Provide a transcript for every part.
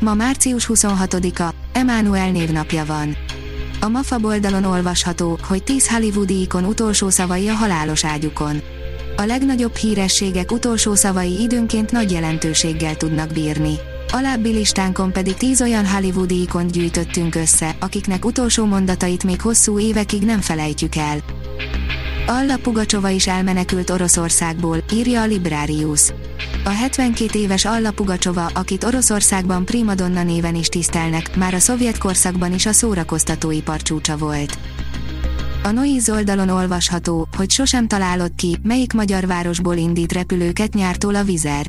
Ma március 26-a, Emmanuel névnapja van. A MAFA oldalon olvasható, hogy 10 hollywoodi ikon utolsó szavai a halálos ágyukon. A legnagyobb hírességek utolsó szavai időnként nagy jelentőséggel tudnak bírni. Alábbi listánkon pedig 10 olyan hollywoodi ikont gyűjtöttünk össze, akiknek utolsó mondatait még hosszú évekig nem felejtjük el. Alla Pugacsova is elmenekült Oroszországból, írja a Librarius. A 72 éves Alla Pugacsova, akit Oroszországban primadonna néven is tisztelnek, már a szovjet korszakban is a szórakoztatóipar csúcsa volt. A Noiz oldalon olvasható, hogy sosem találott ki, melyik magyar városból indít repülőket nyártól a Vizer.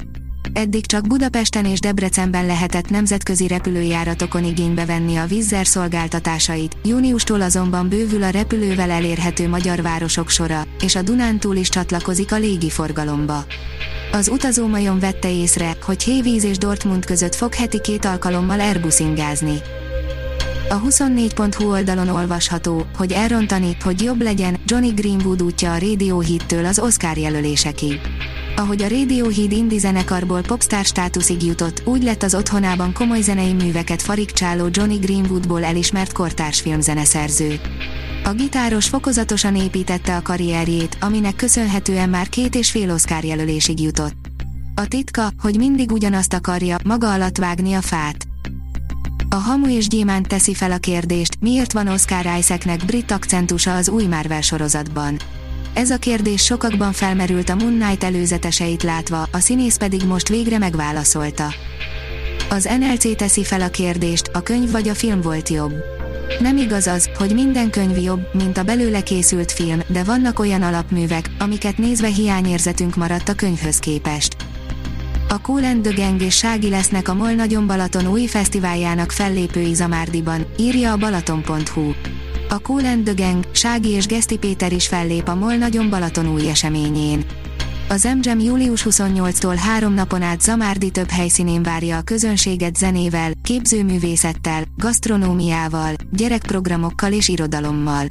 Eddig csak Budapesten és Debrecenben lehetett nemzetközi repülőjáratokon igénybe venni a Vizzer szolgáltatásait, júniustól azonban bővül a repülővel elérhető magyar városok sora, és a Dunántúl is csatlakozik a légiforgalomba. Az utazómajon vette észre, hogy Hévíz és Dortmund között fog heti két alkalommal Airbusingázni. A 24.hu oldalon olvasható, hogy elrontani, hogy jobb legyen, Johnny Greenwood útja a Radiohead-től az Oscar jelölésekig. Ahogy a Radiohead indie zenekarból popstar státuszig jutott, úgy lett az otthonában komoly zenei műveket farigcsáló Johnny Greenwoodból elismert kortárs filmzeneszerző. A gitáros fokozatosan építette a karrierjét, aminek köszönhetően már két és fél Oscar jelölésig jutott. A titka, hogy mindig ugyanazt akarja, maga alatt vágni a fát. A Hamu és Gyémánt teszi fel a kérdést, miért van Oscar Isaacnek brit akcentusa az új Marvel sorozatban. Ez a kérdés sokakban felmerült a Moon Knight előzeteseit látva, a színész pedig most végre megválaszolta. Az NLC teszi fel a kérdést, a könyv vagy a film volt jobb. Nem igaz az, hogy minden könyv jobb, mint a belőle készült film, de vannak olyan alapművek, amiket nézve hiányérzetünk maradt a könyvhöz képest. A Cool Gang és Sági lesznek a Mol Nagyon Balaton új fesztiváljának fellépői Zamárdiban, írja a balaton.hu. A Cool and the Gang, Sági és Geszti Péter is fellép a MOL Nagyon Balaton új eseményén. Az MGM július 28-tól három napon át Zamárdi több helyszínén várja a közönséget zenével, képzőművészettel, gasztronómiával, gyerekprogramokkal és irodalommal.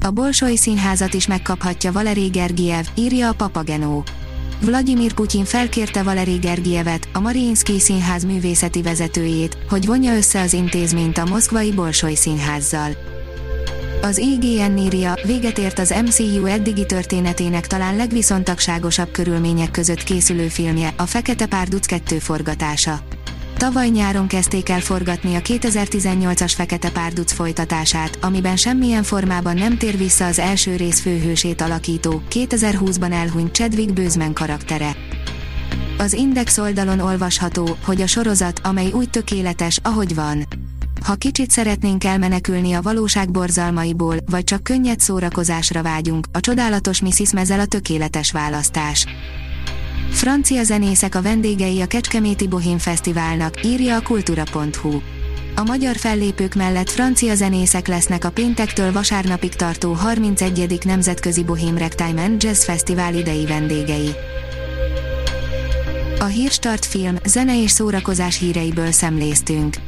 A Bolsoi Színházat is megkaphatja Valeri Gergiev, írja a Papagenó. Vladimir Putyin felkérte Valeri Gergievet, a Mariinsky Színház művészeti vezetőjét, hogy vonja össze az intézményt a moszkvai Bolsoi Színházzal. Az IGN írja, véget ért az MCU eddigi történetének talán legviszontagságosabb körülmények között készülő filmje, a Fekete Párduc 2 forgatása. Tavaly nyáron kezdték el forgatni a 2018-as Fekete Párduc folytatását, amiben semmilyen formában nem tér vissza az első rész főhősét alakító, 2020-ban elhunyt Chadwick Boseman karaktere. Az Index oldalon olvasható, hogy a sorozat, amely úgy tökéletes, ahogy van. Ha kicsit szeretnénk elmenekülni a valóság borzalmaiból, vagy csak könnyed szórakozásra vágyunk, a csodálatos Mrs. Mezel a tökéletes választás. Francia zenészek a vendégei a Kecskeméti Bohém Fesztiválnak, írja a kultura.hu. A magyar fellépők mellett francia zenészek lesznek a péntektől vasárnapig tartó 31. Nemzetközi Bohém Ragtime and Jazz Fesztivál idei vendégei. A Hírstart film, zene és szórakozás híreiből szemléztünk.